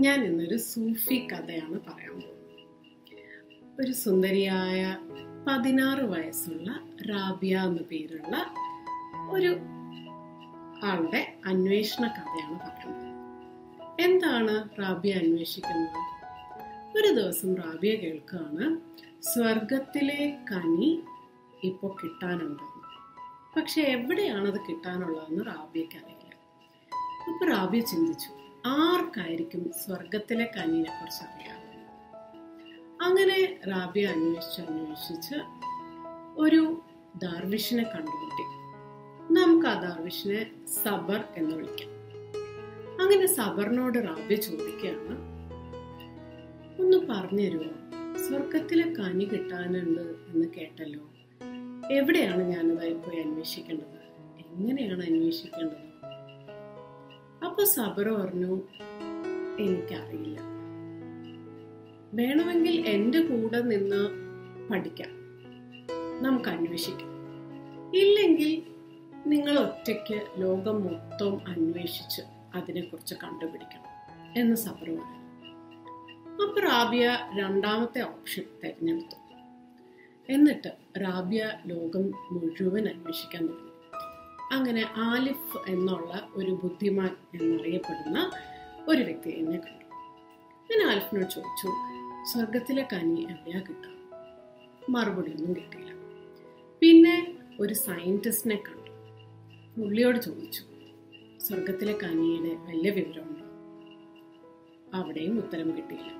ഞാൻ ഇന്നൊരു സൂഫി കഥയാണ് പറയാൻ പോകുന്നത്. ഒരു സുന്ദരിയായ പതിനാറ് വയസ്സുള്ള റാബിയ എന്ന പേരുള്ള ഒരു ആളുടെ അന്വേഷണ കഥയാണ് പറയുന്നത് എന്താണ് റാബിയ അന്വേഷിക്കുന്നത്? ഒരു ദിവസം റാബിയ കേൾക്കുകയാണ് സ്വർഗത്തിലെ കനി ഇപ്പോൾ കിട്ടാനുണ്ടെന്ന് പക്ഷെ എവിടെയാണത് കിട്ടാനുള്ളതെന്ന് റാബിയക്ക് അറിയില്ല. അപ്പൊ റാബിയ ചിന്തിച്ചു ആർക്കായിരിക്കും സ്വർഗത്തിലെ കനിയെ കുറിച്ച് അറിയാവുന്നത്? അങ്ങനെ റാബിയ അന്വേഷിച്ച് അന്വേഷിച്ച് ഒരു ദാർവിഷിനെ കണ്ടുപിടി നമുക്ക് ആ ദാർവിഷിനെ സബർ എന്ന് വിളിക്കാം. അങ്ങനെ സബറിനോട് റാബിയ ചോദിക്കുകയാണ് ഒന്ന് പറഞ്ഞു തരുമോ സ്വർഗത്തിലെ കനി കിട്ടാനുണ്ട് എന്ന് കേട്ടല്ലോ. എവിടെയാണ് ഞാനതായി പോയി അന്വേഷിക്കേണ്ടത്? എങ്ങനെയാണ് അന്വേഷിക്കേണ്ടത്? അപ്പൊ സബർ പറഞ്ഞു എനിക്കറിയില്ല. വേണമെങ്കിൽ എന്റെ കൂടെ നിന്ന് പഠിക്കാം. നമുക്ക് അന്വേഷിക്കാം. ഇല്ലെങ്കിൽ നിങ്ങൾ ഒറ്റയ്ക്ക് ലോകം മൊത്തം അന്വേഷിച്ച് അതിനെക്കുറിച്ച് കണ്ടുപിടിക്കണം എന്ന് സബർ പറഞ്ഞു. അപ്പൊ റാബിയ രണ്ടാമത്തെ ഓപ്ഷൻ തിരഞ്ഞെടുത്തു. എന്നിട്ട് റാബിയ ലോകം മുഴുവൻ അന്വേഷിക്കാൻ തുടങ്ങി. അങ്ങനെ ആലിഫ് എന്നുള്ള ഒരു ബുദ്ധിമാൻ എന്നറിയപ്പെടുന്ന ഒരു വ്യക്തി എന്നെ കണ്ടു. ഞാൻ ആലിഫിനോട് ചോദിച്ചു സ്വർഗത്തിലെ കനി എവിടെയാ കിട്ടുക? മറുപടി ഒന്നും കിട്ടിയില്ല. പിന്നെ ഒരു സയന്റിസ്റ്റിനെ കണ്ടു. പുള്ളിയോട് ചോദിച്ചു സ്വർഗത്തിലെ കനിയുടെ വലിയ വിവരമുണ്ടോ? അവിടെയും ഉത്തരം കിട്ടിയില്ല.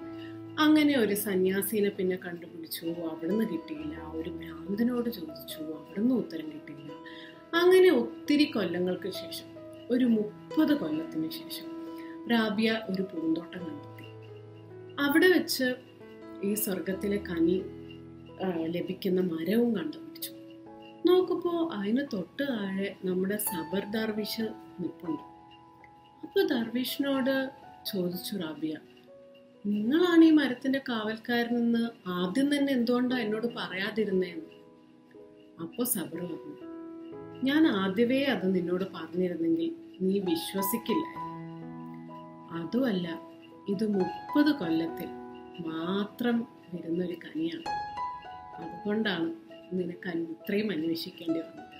അങ്ങനെ ഒരു സന്യാസിനെ പിന്നെ കണ്ടുപിടിച്ചു. അവിടുന്ന് കിട്ടിയില്ല. ഒരു ഭ്രാന്തനോട് ചോദിച്ചു. അവിടുന്ന് ഉത്തരം കിട്ടിയില്ല. അങ്ങനെ ഒത്തിരി കൊല്ലങ്ങൾക്ക് ശേഷം ഒരു മുപ്പത് കൊല്ലത്തിന് ശേഷം റാബിയ ഒരു പൂന്തോട്ടം കണ്ടെത്തി. അവിടെ വെച്ച് ഈ സ്വർഗത്തിലെ കനി ലഭിക്കുന്ന മരവും കണ്ടുപിടിച്ചു. നോക്കുമ്പോൾ അതിന് തൊട്ട് താഴെ നമ്മുടെ സബർ ദർവിഷ് നിൽപ്പുണ്ട് അപ്പോൾ ദർവിഷിനോട് ചോദിച്ചു റാബിയ നിങ്ങളാണ് ഈ മരത്തിന്റെ കാവൽക്കാരനെന്ന് ആദ്യം തന്നെ എന്തുകൊണ്ടാണ് എന്നോട് പറയാതിരുന്നേന്ന് അപ്പോൾ സബർ പറഞ്ഞു ഞാൻ ആദ്യമേ അത് നിന്നോട് പറഞ്ഞിരുന്നെങ്കിൽ നീ വിശ്വസിക്കില്ലായിരുന്നു അതുമല്ല ഇത് മുപ്പത് കൊല്ലത്തിൽ മാത്രം വരുന്നൊരു കനിയാണ്. അതുകൊണ്ടാണ് നിനക്ക് ഇത്രയും അന്വേഷിക്കേണ്ടി വന്നത്.